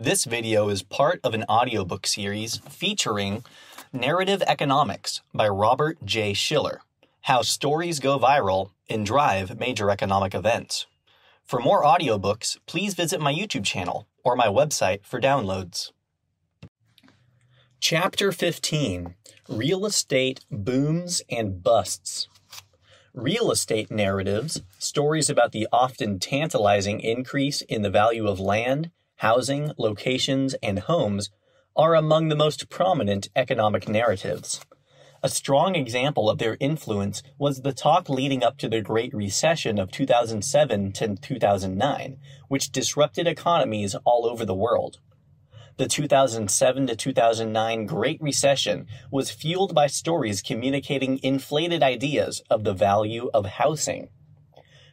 This video is part of an audiobook series featuring Narrative Economics by Robert J. Shiller How Stories Go Viral and Drive Major Economic Events. For more audiobooks, please visit my YouTube channel or my website for downloads. Chapter 15 Real Estate Booms and Busts. Real estate narratives, stories about the often tantalizing increase in the value of land, housing, locations, and homes, are among the most prominent economic narratives. A strong example of their influence was the talk leading up to the Great Recession of 2007 to 2009, which disrupted economies all over the world. The 2007 to 2009 Great Recession was fueled by stories communicating inflated ideas of the value of housing.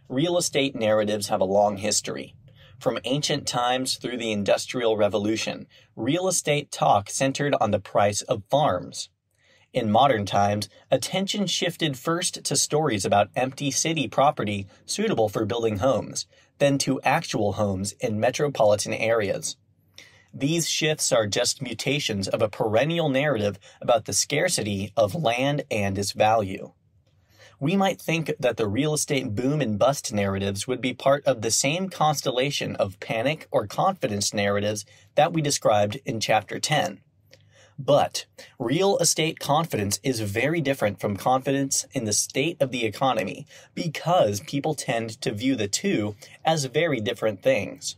Real estate narratives have a long history. From ancient times through the Industrial Revolution, real estate talk centered on the price of farms. In modern times, attention shifted first to stories about empty city property suitable for building homes, then to actual homes in metropolitan areas. These shifts are just mutations of a perennial narrative about the scarcity of land and its value. We might think that the real estate boom and bust narratives would be part of the same constellation of panic or confidence narratives that we described in Chapter 10. But real estate confidence is very different from confidence in the state of the economy because people tend to view the two as very different things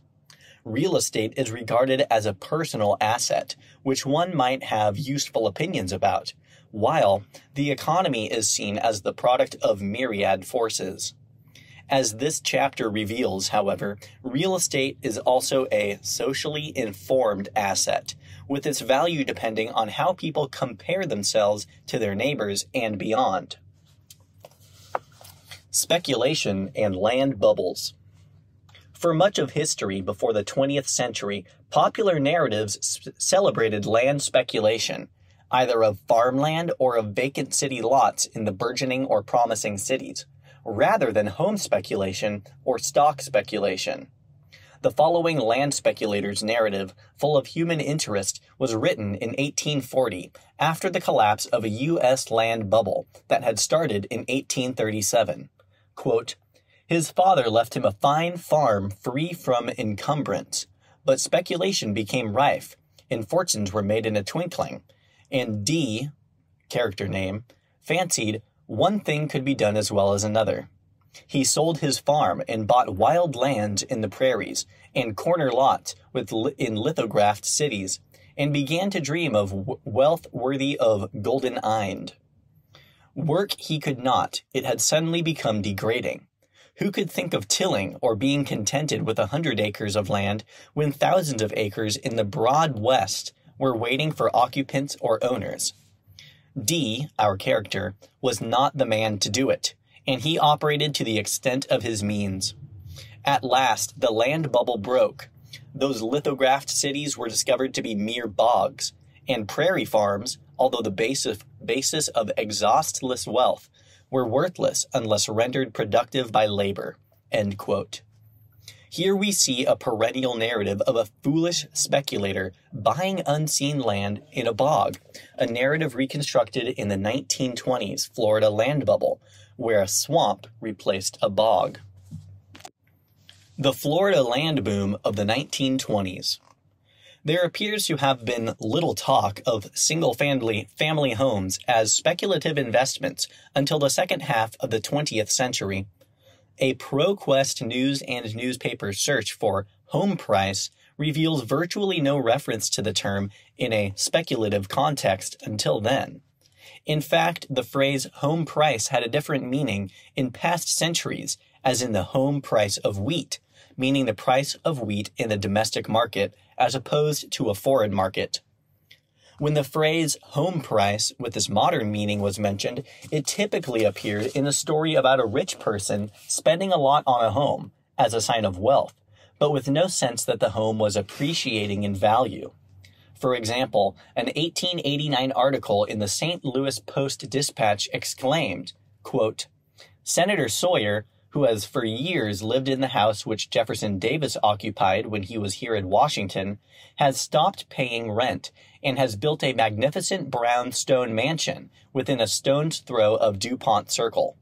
real estate is regarded as a personal asset, which one might have useful opinions about, while the economy is seen as the product of myriad forces. As this chapter reveals, however, real estate is also a socially informed asset, with its value depending on how people compare themselves to their neighbors and beyond. Speculation and land bubbles. For much of history before the 20th century, popular narratives celebrated land speculation, either of farmland or of vacant city lots in the burgeoning or promising cities, rather than home speculation or stock speculation. The following land speculator's narrative, full of human interest, was written in 1840 after the collapse of a U.S. land bubble that had started in 1837. Quote, his father left him a fine farm free from encumbrance, but speculation became rife, and fortunes were made in a twinkling. And D, character name, fancied one thing could be done as well as another. He sold his farm and bought wild lands in the prairies and corner lots with li- in lithographed cities, and began to dream of w- wealth worthy of Golden Ind. Work he could not; it had suddenly become degrading. Who could think of tilling or being contented with a hundred acres of land when thousands of acres in the broad West were waiting for occupants or owners? D, our character, was not the man to do it, and he operated to the extent of his means. At last, the land bubble broke. Those lithographed cities were discovered to be mere bogs, and prairie farms, although the basis, basis of exhaustless wealth, were worthless unless rendered productive by labor. Here we see a perennial narrative of a foolish speculator buying unseen land in a bog, a narrative reconstructed in the 1920s Florida land bubble, where a swamp replaced a bog. The Florida land boom of the 1920s. There appears to have been little talk of single family, family homes as speculative investments until the second half of the 20th century. A ProQuest news and newspaper search for home price reveals virtually no reference to the term in a speculative context until then. In fact, the phrase home price had a different meaning in past centuries, as in the home price of wheat, meaning the price of wheat in the domestic market as opposed to a foreign market. When the phrase home price with its modern meaning was mentioned, it typically appeared in a story about a rich person spending a lot on a home as a sign of wealth, but with no sense that the home was appreciating in value. For example, an 1889 article in the St. Louis Post Dispatch exclaimed, quote, Senator Sawyer, who has for years lived in the house which Jefferson Davis occupied when he was here in Washington, has stopped paying rent and has built a magnificent brown stone mansion within a stone's throw of DuPont Circle.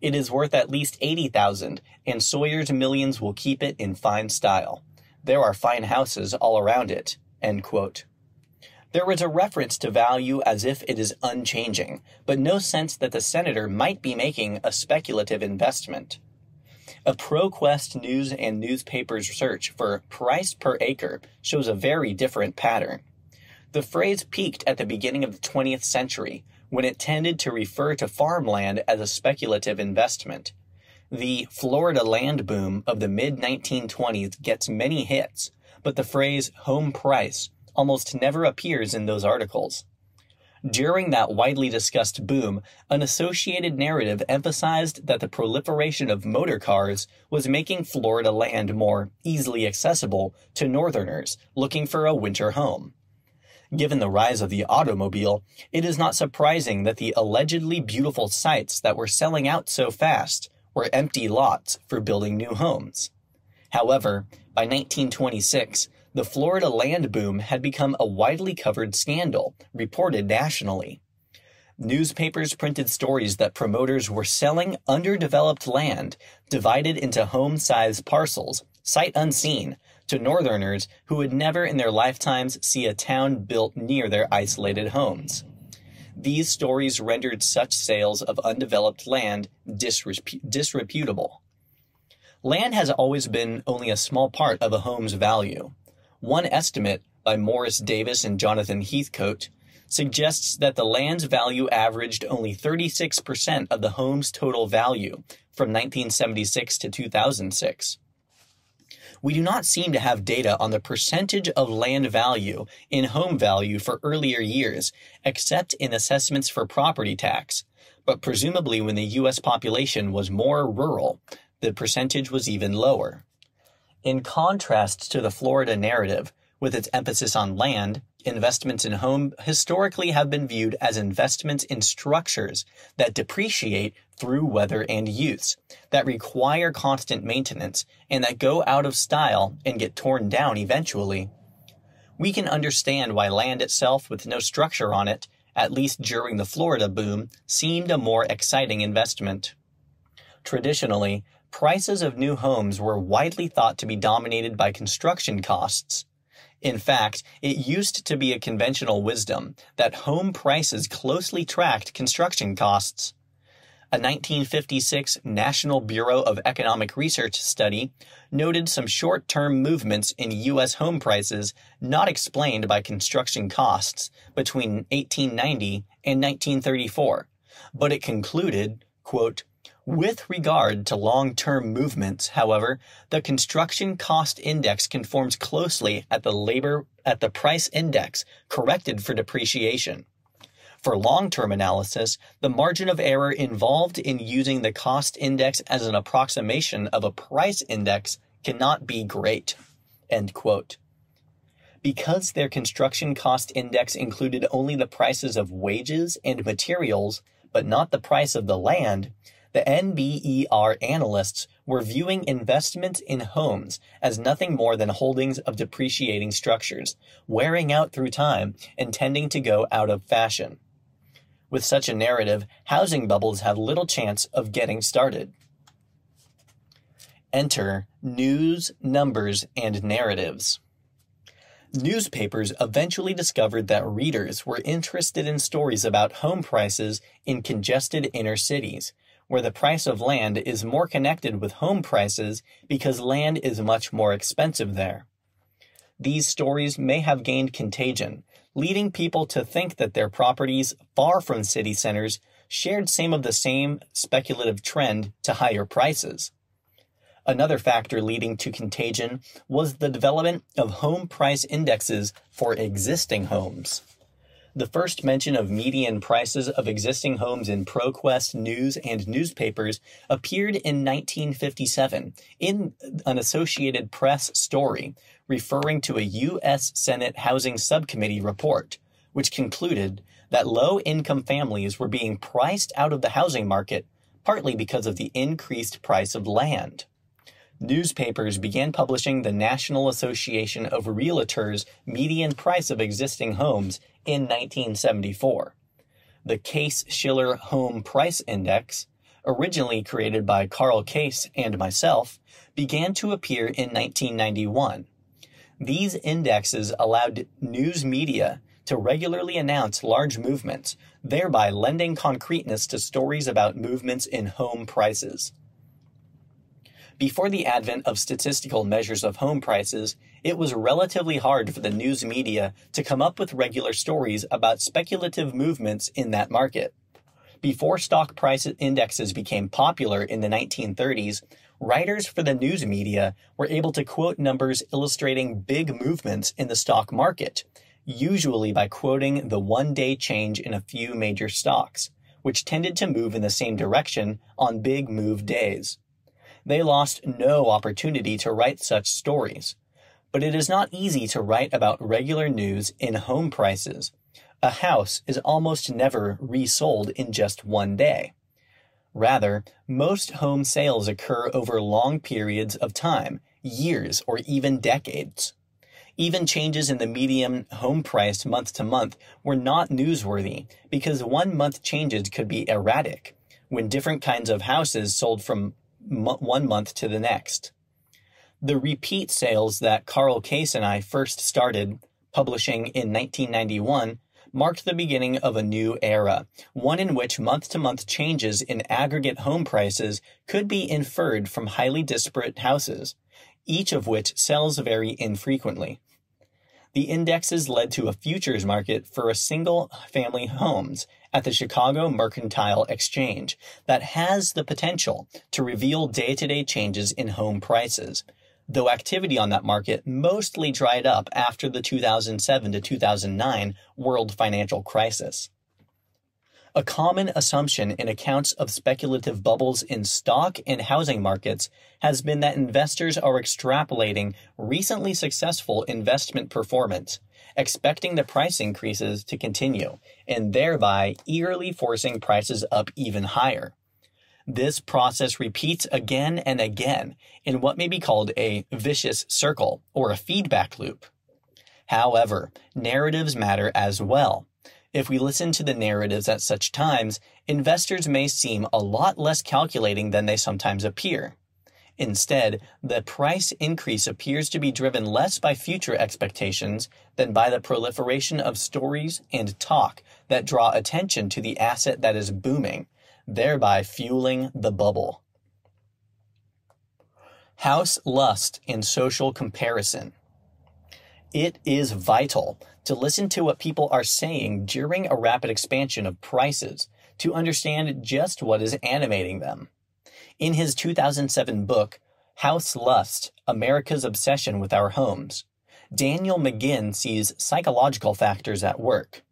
It is worth at least 80,000 and Sawyer's Millions will keep it in fine style. There are fine houses all around it. End quote. There was a reference to value as if it is unchanging, but no sense that the senator might be making a speculative investment. A ProQuest news and newspapers search for price per acre shows a very different pattern. The phrase peaked at the beginning of the 20th century when it tended to refer to farmland as a speculative investment. The Florida land boom of the mid 1920s gets many hits, but the phrase home price almost never appears in those articles. During that widely discussed boom, an associated narrative emphasized that the proliferation of motor cars was making Florida land more easily accessible to Northerners looking for a winter home. Given the rise of the automobile, it is not surprising that the allegedly beautiful sites that were selling out so fast were empty lots for building new homes. However, by 1926, the Florida land boom had become a widely covered scandal, reported nationally. Newspapers printed stories that promoters were selling underdeveloped land divided into home sized parcels, sight unseen, to Northerners who would never in their lifetimes see a town built near their isolated homes. These stories rendered such sales of undeveloped land disreputable. Land has always been only a small part of a home's value. One estimate by Morris Davis and Jonathan Heathcote suggests that the land's value averaged only 36% of the home's total value from 1976 to 2006. We do not seem to have data on the percentage of land value in home value for earlier years, except in assessments for property tax. But presumably when the US population was more rural, the percentage was even lower. In contrast to the Florida narrative, with its emphasis on land, investments in home historically have been viewed as investments in structures that depreciate through weather and use, that require constant maintenance, and that go out of style and get torn down eventually. We can understand why land itself with no structure on it, at least during the Florida boom, seemed a more exciting investment. Traditionally, prices of new homes were widely thought to be dominated by construction costs. In fact, it used to be a conventional wisdom that home prices closely tracked construction costs. A 1956 National Bureau of Economic Research study noted some short-term movements in U.S. home prices not explained by construction costs between 1890 and 1934, but it concluded, quote, with regard to long-term movements, however, the construction cost index conforms closely at the labor at the price index corrected for depreciation. For long-term analysis, the margin of error involved in using the cost index as an approximation of a price index cannot be great. End quote. Because their construction cost index included only the prices of wages and materials, but not the price of the land, the NBER analysts were viewing investments in homes as nothing more than holdings of depreciating structures, wearing out through time and tending to go out of fashion. With such a narrative, housing bubbles have little chance of getting started. Enter news, numbers, and narratives. Newspapers eventually discovered that readers were interested in stories about home prices in congested inner cities, where the price of land is more connected with home prices because land is much more expensive there. These stories may have gained contagion, leading people to think that their properties far from city centers shared some of the same speculative trend to higher prices. Another factor leading to contagion was the development of home price indexes for existing homes. The first mention of median prices of existing homes in ProQuest news and newspapers appeared in 1957 in an Associated Press story referring to a U.S. Senate Housing Subcommittee report, which concluded that low income families were being priced out of the housing market partly because of the increased price of land. Newspapers began publishing the National Association of Realtors median price of existing homes in 1974. The Case Shiller Home Price Index, originally created by Carl Case and myself, began to appear in 1991. These indexes allowed news media to regularly announce large movements, thereby lending concreteness to stories about movements in home prices. Before the advent of statistical measures of home prices, it was relatively hard for the news media to come up with regular stories about speculative movements in that market. Before stock price indexes became popular in the 1930s, writers for the news media were able to quote numbers illustrating big movements in the stock market, usually by quoting the one day change in a few major stocks, which tended to move in the same direction on big move days. They lost no opportunity to write such stories. But it is not easy to write about regular news in home prices. A house is almost never resold in just one day. Rather, most home sales occur over long periods of time, years or even decades. Even changes in the median home price month to month were not newsworthy because one month changes could be erratic when different kinds of houses sold from one month to the next. The repeat sales that Carl Case and I first started publishing in 1991 marked the beginning of a new era, one in which month to month changes in aggregate home prices could be inferred from highly disparate houses, each of which sells very infrequently. The indexes led to a futures market for a single family homes at the Chicago Mercantile Exchange that has the potential to reveal day to day changes in home prices, though activity on that market mostly dried up after the 2007 to 2009 world financial crisis. A common assumption in accounts of speculative bubbles in stock and housing markets has been that investors are extrapolating recently successful investment performance expecting the price increases to continue, and thereby eerily forcing prices up even higher. This process repeats again and again in what may be called a vicious circle or a feedback loop. However, narratives matter as well. If we listen to the narratives at such times, investors may seem a lot less calculating than they sometimes appear. Instead, the price increase appears to be driven less by future expectations than by the proliferation of stories and talk that draw attention to the asset that is booming, thereby fueling the bubble. House lust and social comparison. It is vital to listen to what people are saying during a rapid expansion of prices to understand just what is animating them. In his 2007 book, House Lust America's Obsession with Our Homes, Daniel McGinn sees psychological factors at work.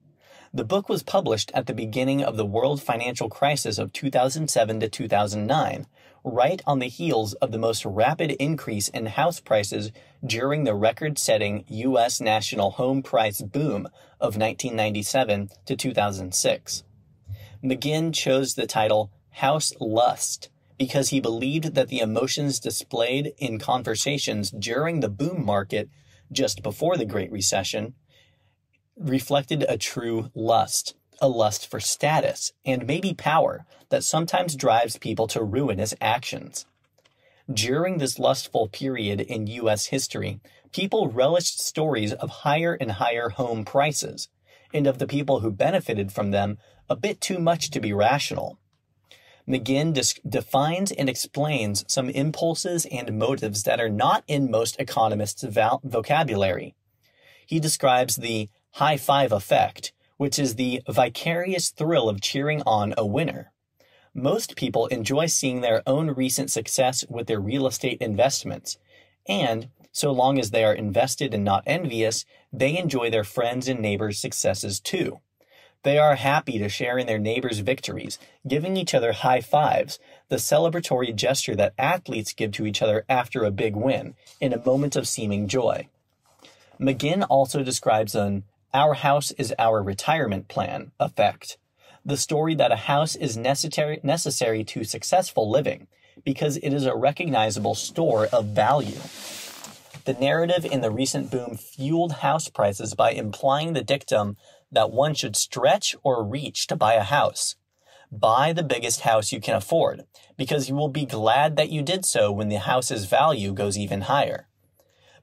The book was published at the beginning of the world financial crisis of 2007 to 2009, right on the heels of the most rapid increase in house prices during the record setting U.S. national home price boom of 1997 to 2006. McGinn chose the title House Lust because he believed that the emotions displayed in conversations during the boom market just before the Great Recession reflected a true lust, a lust for status and maybe power that sometimes drives people to ruinous actions. During this lustful period in U.S. history, people relished stories of higher and higher home prices, and of the people who benefited from them a bit too much to be rational. McGinn defines and explains some impulses and motives that are not in most economists' vocabulary. He describes the high five effect, which is the vicarious thrill of cheering on a winner. Most people enjoy seeing their own recent success with their real estate investments, and so long as they are invested and not envious, they enjoy their friends' and neighbors' successes too. They are happy to share in their neighbors' victories, giving each other high fives, the celebratory gesture that athletes give to each other after a big win, in a moment of seeming joy. McGinn also describes an our house is our retirement plan effect. the story that a house is necessary, necessary to successful living because it is a recognizable store of value. The narrative in the recent boom fueled house prices by implying the dictum that one should stretch or reach to buy a house. Buy the biggest house you can afford, because you will be glad that you did so when the house's value goes even higher.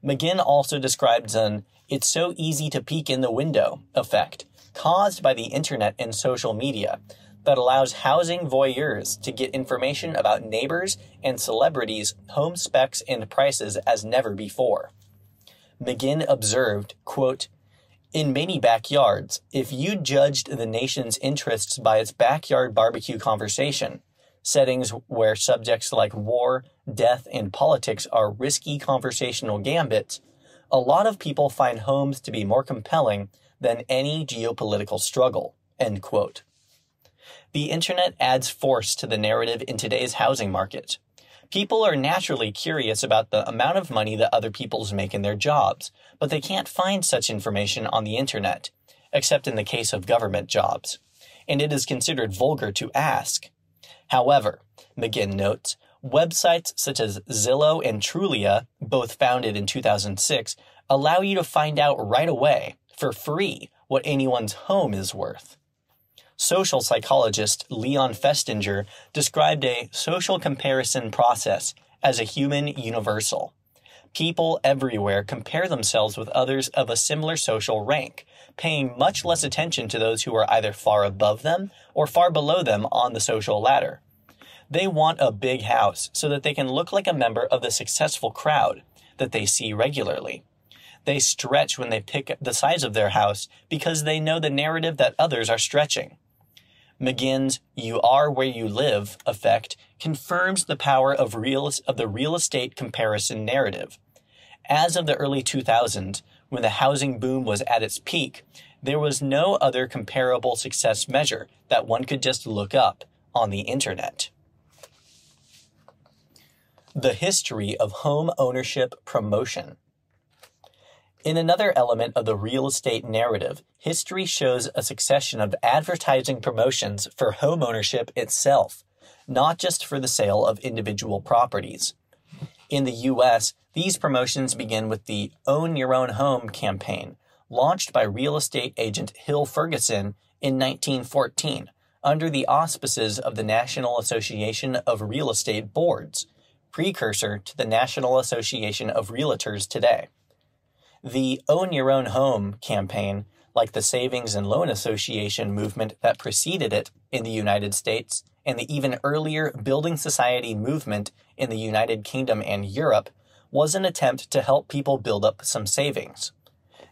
McGinn also describes an it's so easy to peek in the window effect caused by the internet and social media that allows housing voyeurs to get information about neighbors and celebrities' home specs and prices as never before. McGinn observed, quote, in many backyards, if you judged the nation's interests by its backyard barbecue conversation, settings where subjects like war, death, and politics are risky conversational gambits, a lot of people find homes to be more compelling than any geopolitical struggle. End quote. The internet adds force to the narrative in today's housing market. People are naturally curious about the amount of money that other people's make in their jobs, but they can't find such information on the internet, except in the case of government jobs. And it is considered vulgar to ask. However, McGinn notes, websites such as Zillow and Trulia, both founded in 2006, allow you to find out right away for free what anyone's home is worth. Social psychologist Leon Festinger described a social comparison process as a human universal. People everywhere compare themselves with others of a similar social rank, paying much less attention to those who are either far above them or far below them on the social ladder. They want a big house so that they can look like a member of the successful crowd that they see regularly. They stretch when they pick the size of their house because they know the narrative that others are stretching. McGinn's You Are Where You Live effect confirms the power of, real, of the real estate comparison narrative. As of the early 2000s, when the housing boom was at its peak, there was no other comparable success measure that one could just look up on the internet. The history of home ownership promotion. In another element of the real estate narrative, history shows a succession of advertising promotions for home ownership itself, not just for the sale of individual properties. In the US, these promotions begin with the Own Your Own Home campaign, launched by real estate agent Hill Ferguson in 1914 under the auspices of the National Association of Real Estate Boards, precursor to the National Association of Realtors today. The Own Your Own Home campaign, like the Savings and Loan Association movement that preceded it in the United States, and the even earlier Building Society movement in the United Kingdom and Europe, was an attempt to help people build up some savings.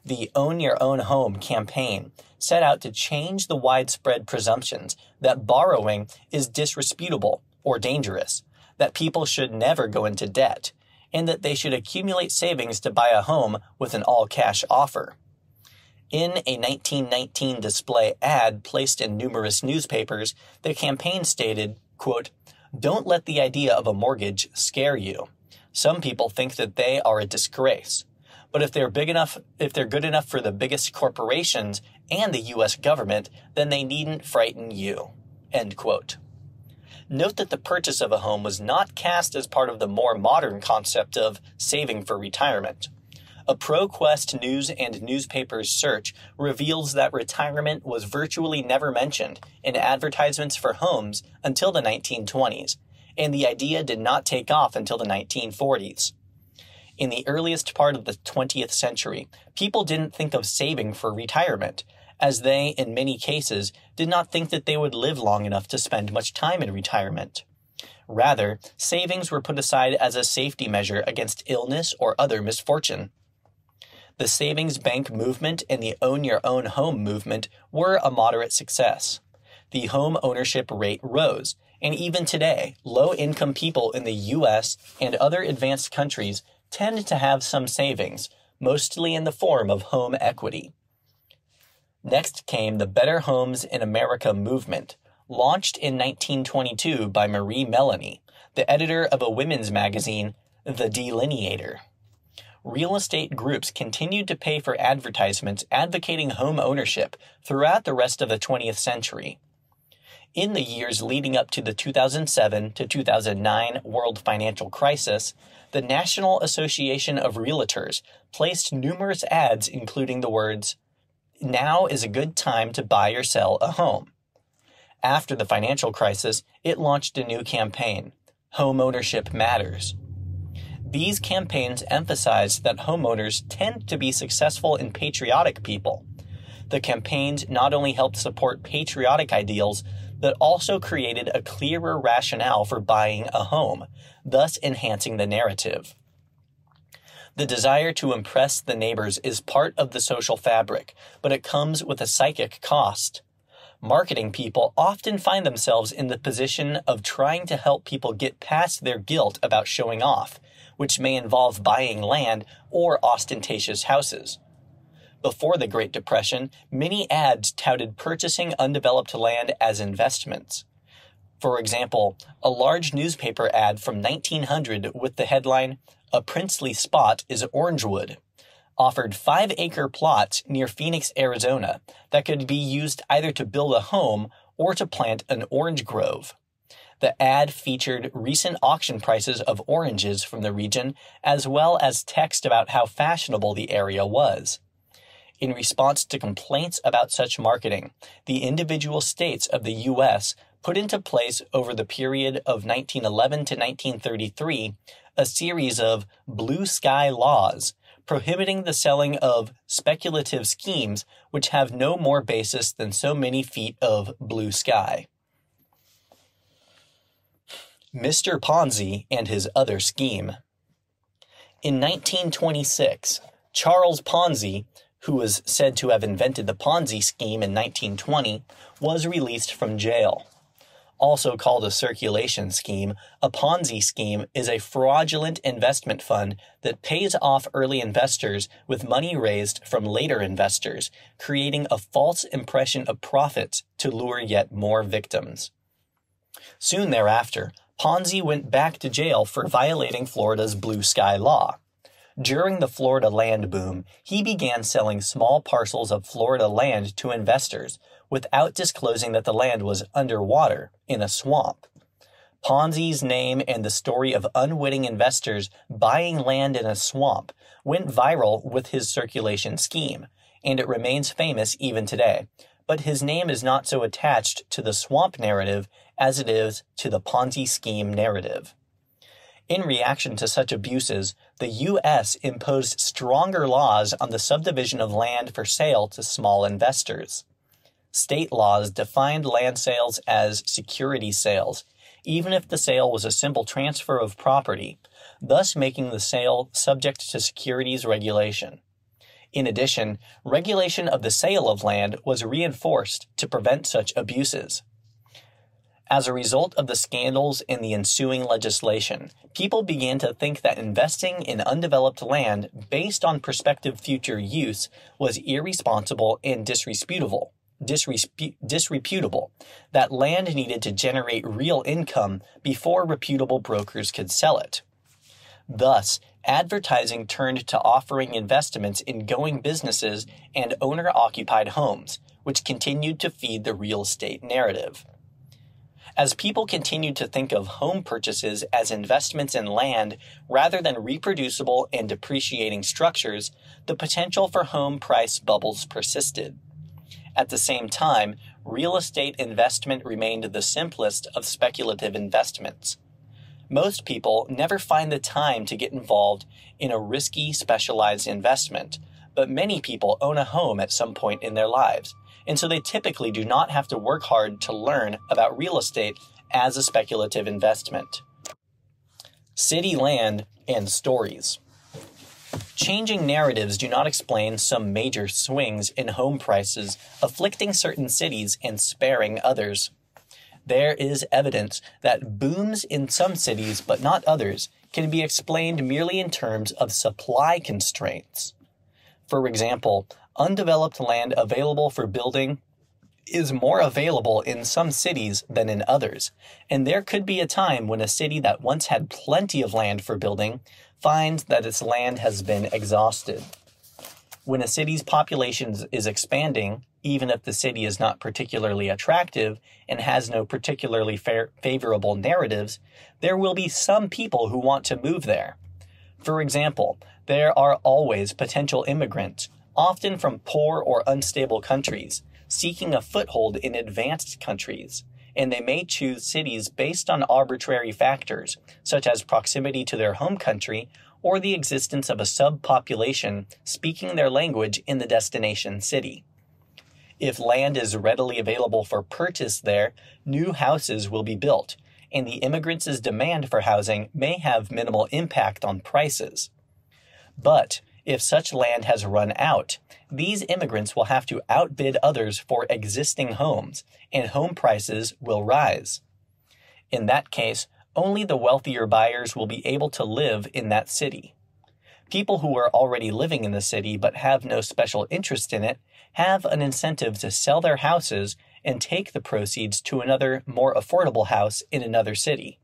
The Own Your Own Home campaign set out to change the widespread presumptions that borrowing is disreputable or dangerous, that people should never go into debt, and that they should accumulate savings to buy a home with an all cash offer. In a 1919 display ad placed in numerous newspapers, the campaign stated, quote, Don't let the idea of a mortgage scare you. Some people think that they are a disgrace. But if they're big enough, if they're good enough for the biggest corporations and the US government, then they needn't frighten you. End quote. Note that the purchase of a home was not cast as part of the more modern concept of saving for retirement. A ProQuest news and newspapers search reveals that retirement was virtually never mentioned in advertisements for homes until the 1920s, and the idea did not take off until the 1940s. In the earliest part of the 20th century, people didn't think of saving for retirement as they, in many cases, did not think that they would live long enough to spend much time in retirement. Rather, savings were put aside as a safety measure against illness or other misfortune. The savings bank movement and the own your own home movement were a moderate success. The home ownership rate rose, and even today, low income people in the US and other advanced countries tend to have some savings, mostly in the form of home equity. Next came the Better Homes in America movement, launched in 1922 by Marie Meloney, the editor of a women's magazine, The Delineator. Real estate groups continued to pay for advertisements advocating home ownership throughout the rest of the 20th century. In the years leading up to the 2007 to 2009 world financial crisis, the National Association of Realtors placed numerous ads including the words, Now is a good time to buy or sell a home. After the financial crisis, it launched a new campaign, Home Ownership Matters. These campaigns emphasized that homeowners tend to be successful and patriotic people. The campaigns not only helped support patriotic ideals, but also created a clearer rationale for buying a home, thus enhancing the narrative. The desire to impress the neighbors is part of the social fabric, but it comes with a psychic cost. Marketing people often find themselves in the position of trying to help people get past their guilt about showing off, which may involve buying land or ostentatious houses. Before the Great Depression, many ads touted purchasing undeveloped land as investments. For example, a large newspaper ad from 1900 with the headline, A Princely Spot is Orangewood, offered five acre plots near Phoenix, Arizona that could be used either to build a home or to plant an orange grove. The ad featured recent auction prices of oranges from the region, as well as text about how fashionable the area was. In response to complaints about such marketing, the individual states of the U.S. put into place over the period of 1911 to 1933 a series of blue sky laws prohibiting the selling of speculative schemes which have no more basis than so many feet of blue sky. Mr. Ponzi and his other scheme. In 1926, Charles Ponzi who was said to have invented the Ponzi scheme in 1920, was released from jail. Also called a circulation scheme, a Ponzi scheme is a fraudulent investment fund that pays off early investors with money raised from later investors, creating a false impression of profits to lure yet more victims. Soon thereafter, Ponzi went back to jail for violating Florida's blue sky law. During the Florida land boom, he began selling small parcels of Florida land to investors without disclosing that the land was underwater in a swamp. Ponzi's name and the story of unwitting investors buying land in a swamp went viral with his circulation scheme, and it remains famous even today. But his name is not so attached to the swamp narrative as it is to the Ponzi scheme narrative. In reaction to such abuses, the U.S. imposed stronger laws on the subdivision of land for sale to small investors. State laws defined land sales as security sales, even if the sale was a simple transfer of property, thus making the sale subject to securities regulation. In addition, regulation of the sale of land was reinforced to prevent such abuses. As a result of the scandals and the ensuing legislation, people began to think that investing in undeveloped land based on prospective future use was irresponsible and disreputable. Disreputable, that land needed to generate real income before reputable brokers could sell it. Thus, advertising turned to offering investments in going businesses and owner occupied homes, which continued to feed the real estate narrative. As people continued to think of home purchases as investments in land rather than reproducible and depreciating structures, the potential for home price bubbles persisted. At the same time, real estate investment remained the simplest of speculative investments. Most people never find the time to get involved in a risky, specialized investment, but many people own a home at some point in their lives and so they typically do not have to work hard to learn about real estate as a speculative investment. City land and stories. Changing narratives do not explain some major swings in home prices, afflicting certain cities and sparing others. There is evidence that booms in some cities, but not others, can be explained merely in terms of supply constraints. For example, undeveloped land available for building is more available in some cities than in others, and there could be a time when a city that once had plenty of land for building finds that its land has been exhausted. When a city's population is expanding, even if the city is not particularly attractive and has no particularly favorable narratives, there will be some people who want to move there. For example, there are always potential immigrants, often from poor or unstable countries, seeking a foothold in advanced countries, and they may choose cities based on arbitrary factors, such as proximity to their home country or the existence of a subpopulation speaking their language in the destination city. If land is readily available for purchase there, new houses will be built, and the immigrants' demand for housing may have minimal impact on prices. But if such land has run out, these immigrants will have to outbid others for existing homes, and home prices will rise. In that case, only the wealthier buyers will be able to live in that city. People who are already living in the city but have no special interest in it have an incentive to sell their houses and take the proceeds to another, more affordable house in another city.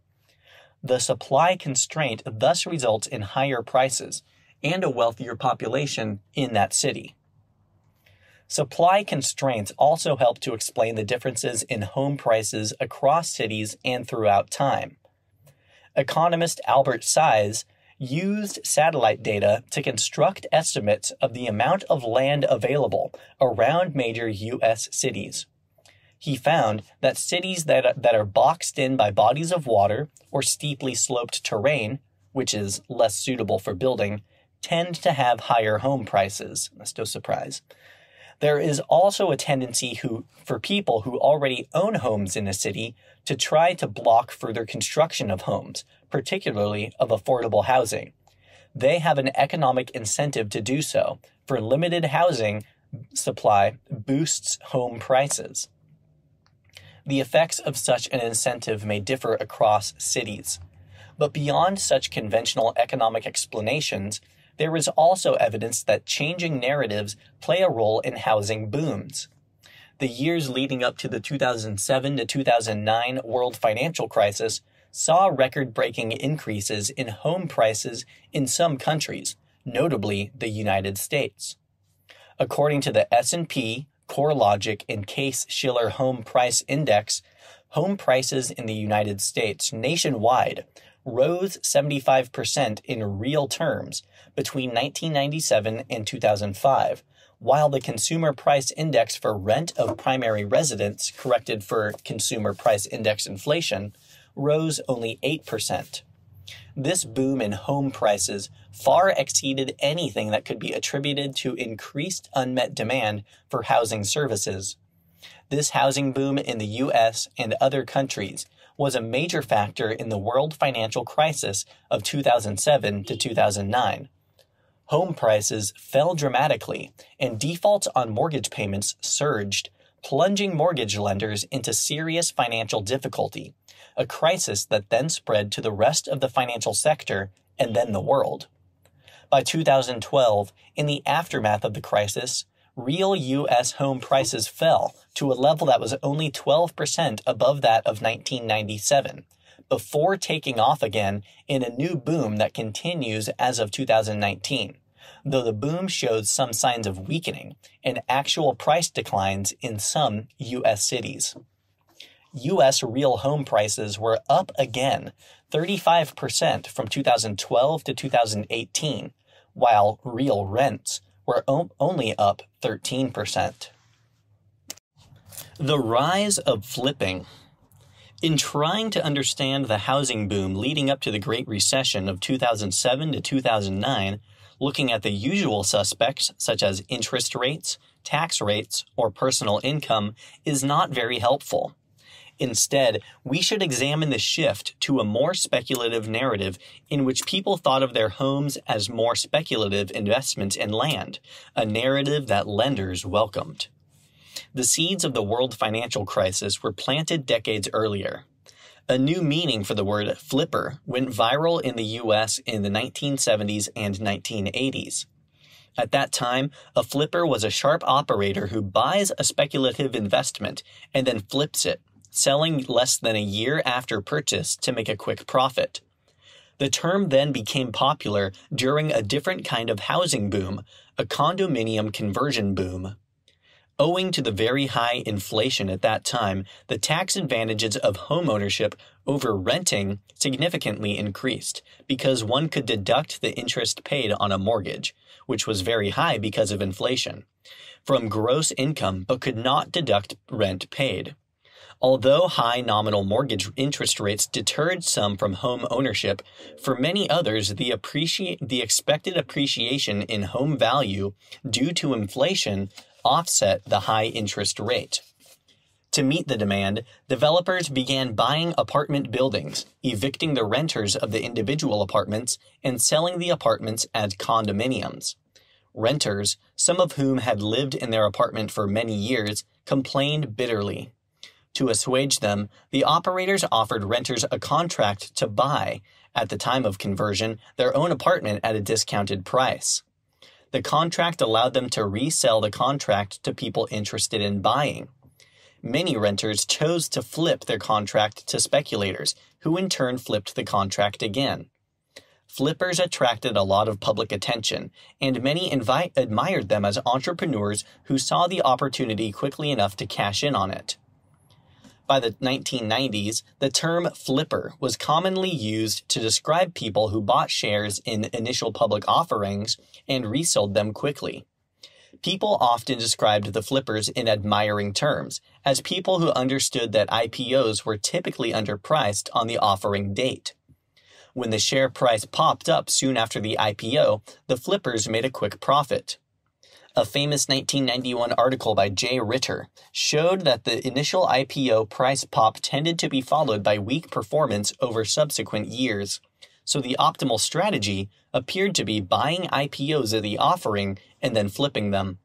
The supply constraint thus results in higher prices and a wealthier population in that city. Supply constraints also help to explain the differences in home prices across cities and throughout time. Economist Albert Saiz used satellite data to construct estimates of the amount of land available around major U.S. cities. He found that cities that, that are boxed in by bodies of water or steeply sloped terrain, which is less suitable for building, tend to have higher home prices. That's no surprise. There is also a tendency who, for people who already own homes in a city to try to block further construction of homes, particularly of affordable housing. They have an economic incentive to do so, for limited housing supply boosts home prices. The effects of such an incentive may differ across cities. But beyond such conventional economic explanations, there is also evidence that changing narratives play a role in housing booms. The years leading up to the 2007 to 2009 world financial crisis saw record breaking increases in home prices in some countries, notably the United States. According to the S&P, CoreLogic, and Case-Shiller Home Price Index, home prices in the United States nationwide rose 75% in real terms between 1997 and 2005, while the Consumer Price Index for rent of primary residence, corrected for Consumer Price Index inflation, rose only 8%. This boom in home prices far exceeded anything that could be attributed to increased unmet demand for housing services. This housing boom in the US and other countries was a major factor in the world financial crisis of 2007 to 2009. Home prices fell dramatically and defaults on mortgage payments surged, plunging mortgage lenders into serious financial difficulty, a crisis that then spread to the rest of the financial sector and then the world. By 2012, in the aftermath of the crisis, real U.S. home prices fell to a level that was only 12% above that of 1997, before taking off again in a new boom that continues as of 2019, though the boom shows some signs of weakening and actual price declines in some U.S. cities. U.S. real home prices were up again 35% from 2012 to 2018, while real rents were only up 13%. The rise of flipping. In trying to understand the housing boom leading up to the Great Recession of 2007 to 2009, looking at the usual suspects such as interest rates, tax rates, or personal income is not very helpful. Instead, we should examine the shift to a more speculative narrative in which people thought of their homes as more speculative investments in land, a narrative that lenders welcomed. The seeds of the world financial crisis were planted decades earlier. A new meaning for the word flipper went viral in the US in the 1970s and 1980s. At that time, a flipper was a sharp operator who buys a speculative investment and then flips it selling less than a year after purchase to make a quick profit. The term then became popular during a different kind of housing boom, a condominium conversion boom. Owing to the very high inflation at that time, the tax advantages of homeownership over renting significantly increased because one could deduct the interest paid on a mortgage, which was very high because of inflation, from gross income but could not deduct rent paid. Although high nominal mortgage interest rates deterred some from home ownership, for many others, the, appreci- the expected appreciation in home value due to inflation offset the high interest rate. To meet the demand, developers began buying apartment buildings, evicting the renters of the individual apartments, and selling the apartments as condominiums. Renters, some of whom had lived in their apartment for many years, complained bitterly. To assuage them, the operators offered renters a contract to buy, at the time of conversion, their own apartment at a discounted price. The contract allowed them to resell the contract to people interested in buying. Many renters chose to flip their contract to speculators, who in turn flipped the contract again. Flippers attracted a lot of public attention, and many admired them as entrepreneurs who saw the opportunity quickly enough to cash in on it. By the 1990s, the term flipper was commonly used to describe people who bought shares in initial public offerings and resold them quickly. People often described the flippers in admiring terms, as people who understood that IPOs were typically underpriced on the offering date. When the share price popped up soon after the IPO, the flippers made a quick profit. A famous 1991 article by Jay Ritter showed that the initial IPO price pop tended to be followed by weak performance over subsequent years. So the optimal strategy appeared to be buying IPOs at the offering and then flipping them.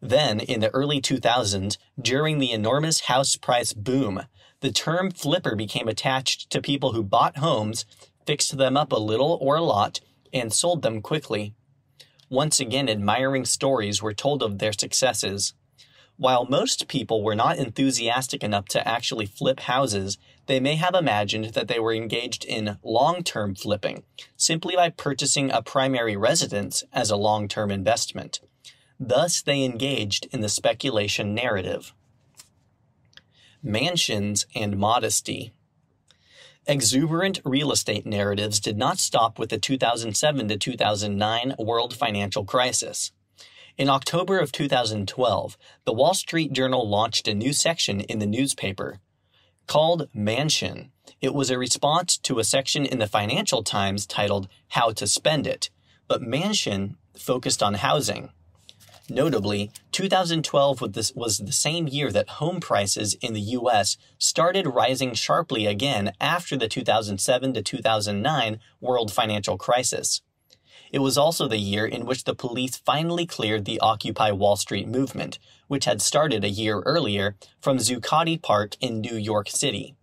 Then, in the early 2000s, during the enormous house price boom, the term flipper became attached to people who bought homes, fixed them up a little or a lot, and sold them quickly. Once hmm. again, admiring stories were told of their successes. While most people were not enthusiastic enough to actually flip houses, they may have imagined that they were engaged in long term flipping, simply by purchasing a primary residence as a long term investment. Thus, they engaged in the speculation narrative. Mansions and modesty. Exuberant real estate narratives did not stop with the 2007 to 2009 world financial crisis. In October of 2012, the Wall Street Journal launched a new section in the newspaper called Mansion. It was a response to a section in the Financial Times titled How to Spend It, but Mansion focused on housing. Notably, 2012 was the same year that home prices in the US started rising sharply again after the 2007 to 2009 world financial crisis. It was also the year in which the police finally cleared the Occupy Wall Street movement, which had started a year earlier from Zuccotti Park in New York City.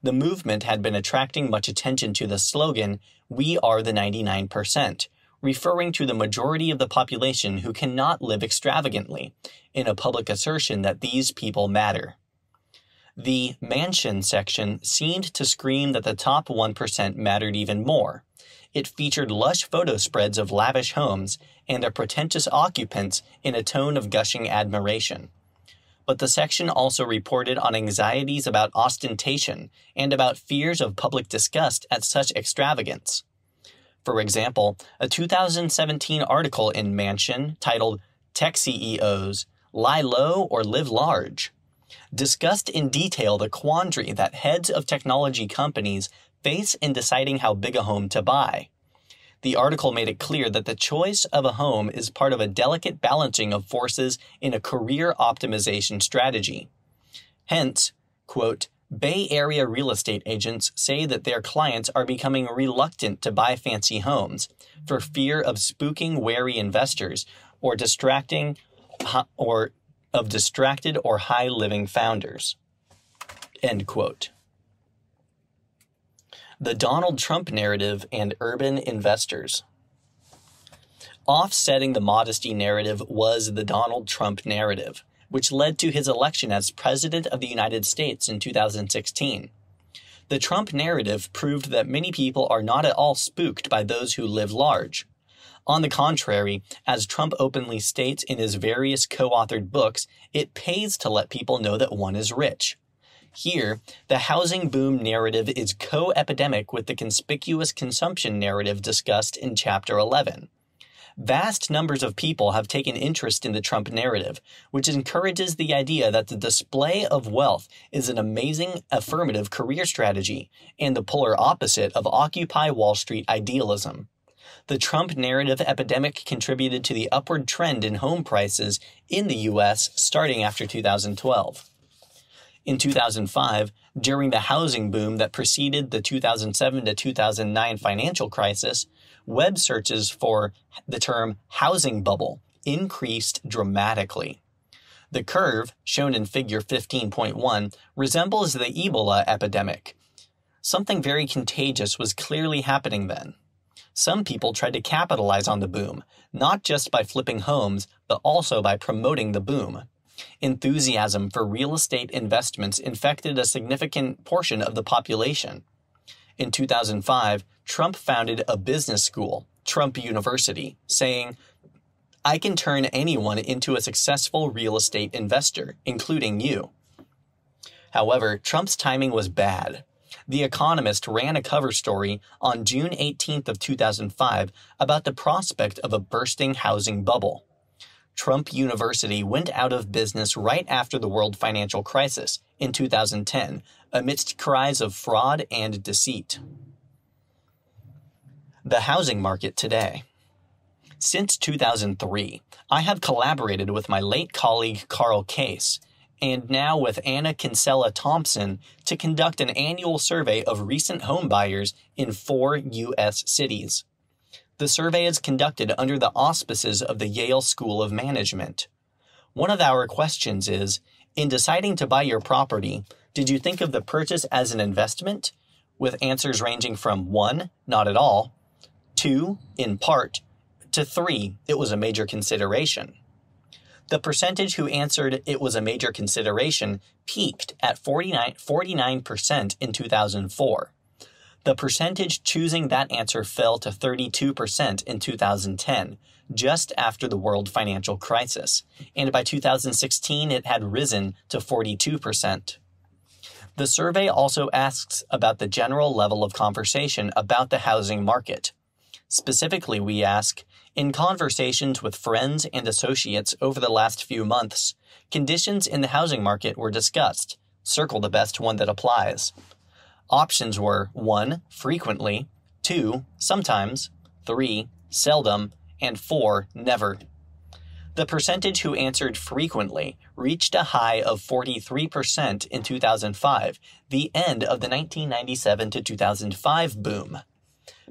The movement had been attracting much attention to the slogan, We are the 99%, referring to the majority of the population who cannot live extravagantly, in a public assertion that these people matter. The mansion section seemed to scream that the top 1% mattered even more. It featured lush photo spreads of lavish homes and their pretentious occupants in a tone of gushing admiration. But the section also reported on anxieties about ostentation and about fears of public disgust at such extravagance. For example, a 2017 article in Mansion titled Tech CEOs Lie Low or Live Large discussed in detail the quandary that heads of technology companies face in deciding how big a home to buy. The article made it clear that the choice of a home is part of a delicate balancing of forces in a career optimization strategy. Hence, quote, Bay Area real estate agents say that their clients are becoming reluctant to buy fancy homes for fear of spooking wary investors or distracting or of distracted or high living founders. End quote. The Donald Trump narrative and urban investors. Offsetting the modesty narrative was the Donald Trump narrative which led to his election as President of the United States in 2016. The Trump narrative proved that many people are not at all spooked by those who live large. On the contrary, as Trump openly states in his various co authored books, it pays to let people know that one is rich. Here, the housing boom narrative is co epidemic with the conspicuous consumption narrative discussed in Chapter 11. Vast numbers of people have taken interest in the Trump narrative, which encourages the idea that the display of wealth is an amazing affirmative career strategy and the polar opposite of Occupy Wall Street idealism. The Trump narrative epidemic contributed to the upward trend in home prices in the U.S. starting after 2012. In 2005, during the housing boom that preceded the 2007 to 2009 financial crisis, web searches for the term housing bubble increased dramatically. The curve, shown in figure 15.1, resembles the Ebola epidemic. Something very contagious was clearly happening then. Some people tried to capitalize on the boom, not just by flipping homes, but also by promoting the boom. Enthusiasm for real estate investments infected a significant portion of the population. In 2005, Trump founded a business school, Trump University, saying, I can turn anyone into a successful real estate investor, including you. However, Trump's timing was bad. The Economist ran a cover story on June 18th of 2005 about the prospect of a bursting housing bubble. Trump University went out of business right after the world financial crisis in 2010 amidst cries of fraud and deceit. The housing market today. Since 2003, I have collaborated with my late colleague Karl Case and now with Anna Kinsella Thompson to conduct an annual survey of recent home buyers in four U.S. cities. The survey is conducted under the auspices of the Yale School of Management. One of our questions is In deciding to buy your property, did you think of the purchase as an investment? With answers ranging from 1, not at all, 2, in part, to 3, it was a major consideration. The percentage who answered it was a major consideration peaked at 49, 49% in 2004. The percentage choosing that answer fell to 32% in 2010, just after the world financial crisis, and by 2016 it had risen to 42%. The survey also asks about the general level of conversation about the housing market. Specifically, we ask In conversations with friends and associates over the last few months, conditions in the housing market were discussed. Circle the best one that applies. Options were 1. Frequently, 2. Sometimes, 3. Seldom, and 4. Never. The percentage who answered frequently reached a high of 43% in 2005, the end of the 1997 to 2005 boom.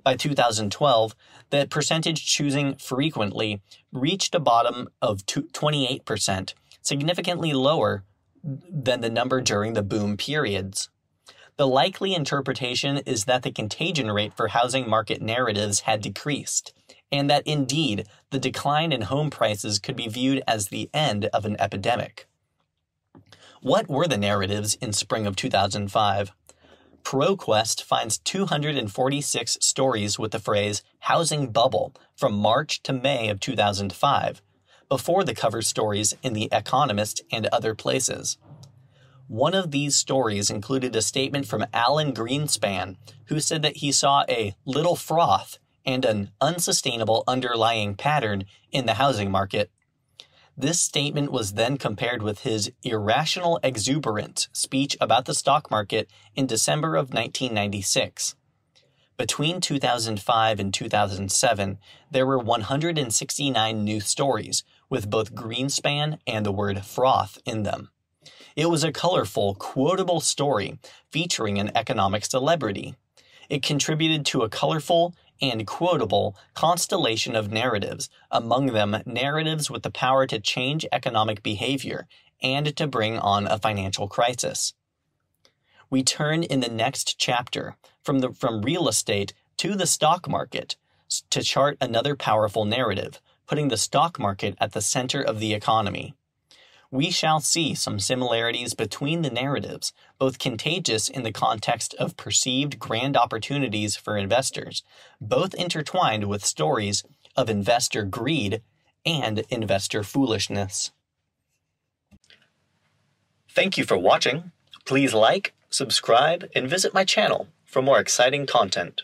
By 2012, the percentage choosing frequently reached a bottom of 28%, significantly lower than the number during the boom periods. The likely interpretation is that the contagion rate for housing market narratives had decreased, and that indeed the decline in home prices could be viewed as the end of an epidemic. What were the narratives in spring of 2005? ProQuest finds 246 stories with the phrase housing bubble from March to May of 2005, before the cover stories in The Economist and other places. One of these stories included a statement from Alan Greenspan, who said that he saw a little froth and an unsustainable underlying pattern in the housing market. This statement was then compared with his irrational exuberant speech about the stock market in December of 1996. Between 2005 and 2007, there were 169 new stories with both Greenspan and the word froth in them. It was a colorful, quotable story featuring an economic celebrity. It contributed to a colorful and quotable constellation of narratives, among them narratives with the power to change economic behavior and to bring on a financial crisis. We turn in the next chapter from, the, from real estate to the stock market to chart another powerful narrative, putting the stock market at the center of the economy we shall see some similarities between the narratives, both contagious in the context of perceived grand opportunities for investors, both intertwined with stories of investor greed and investor foolishness. Thank you for watching. Please like, subscribe, and visit my channel for more exciting content.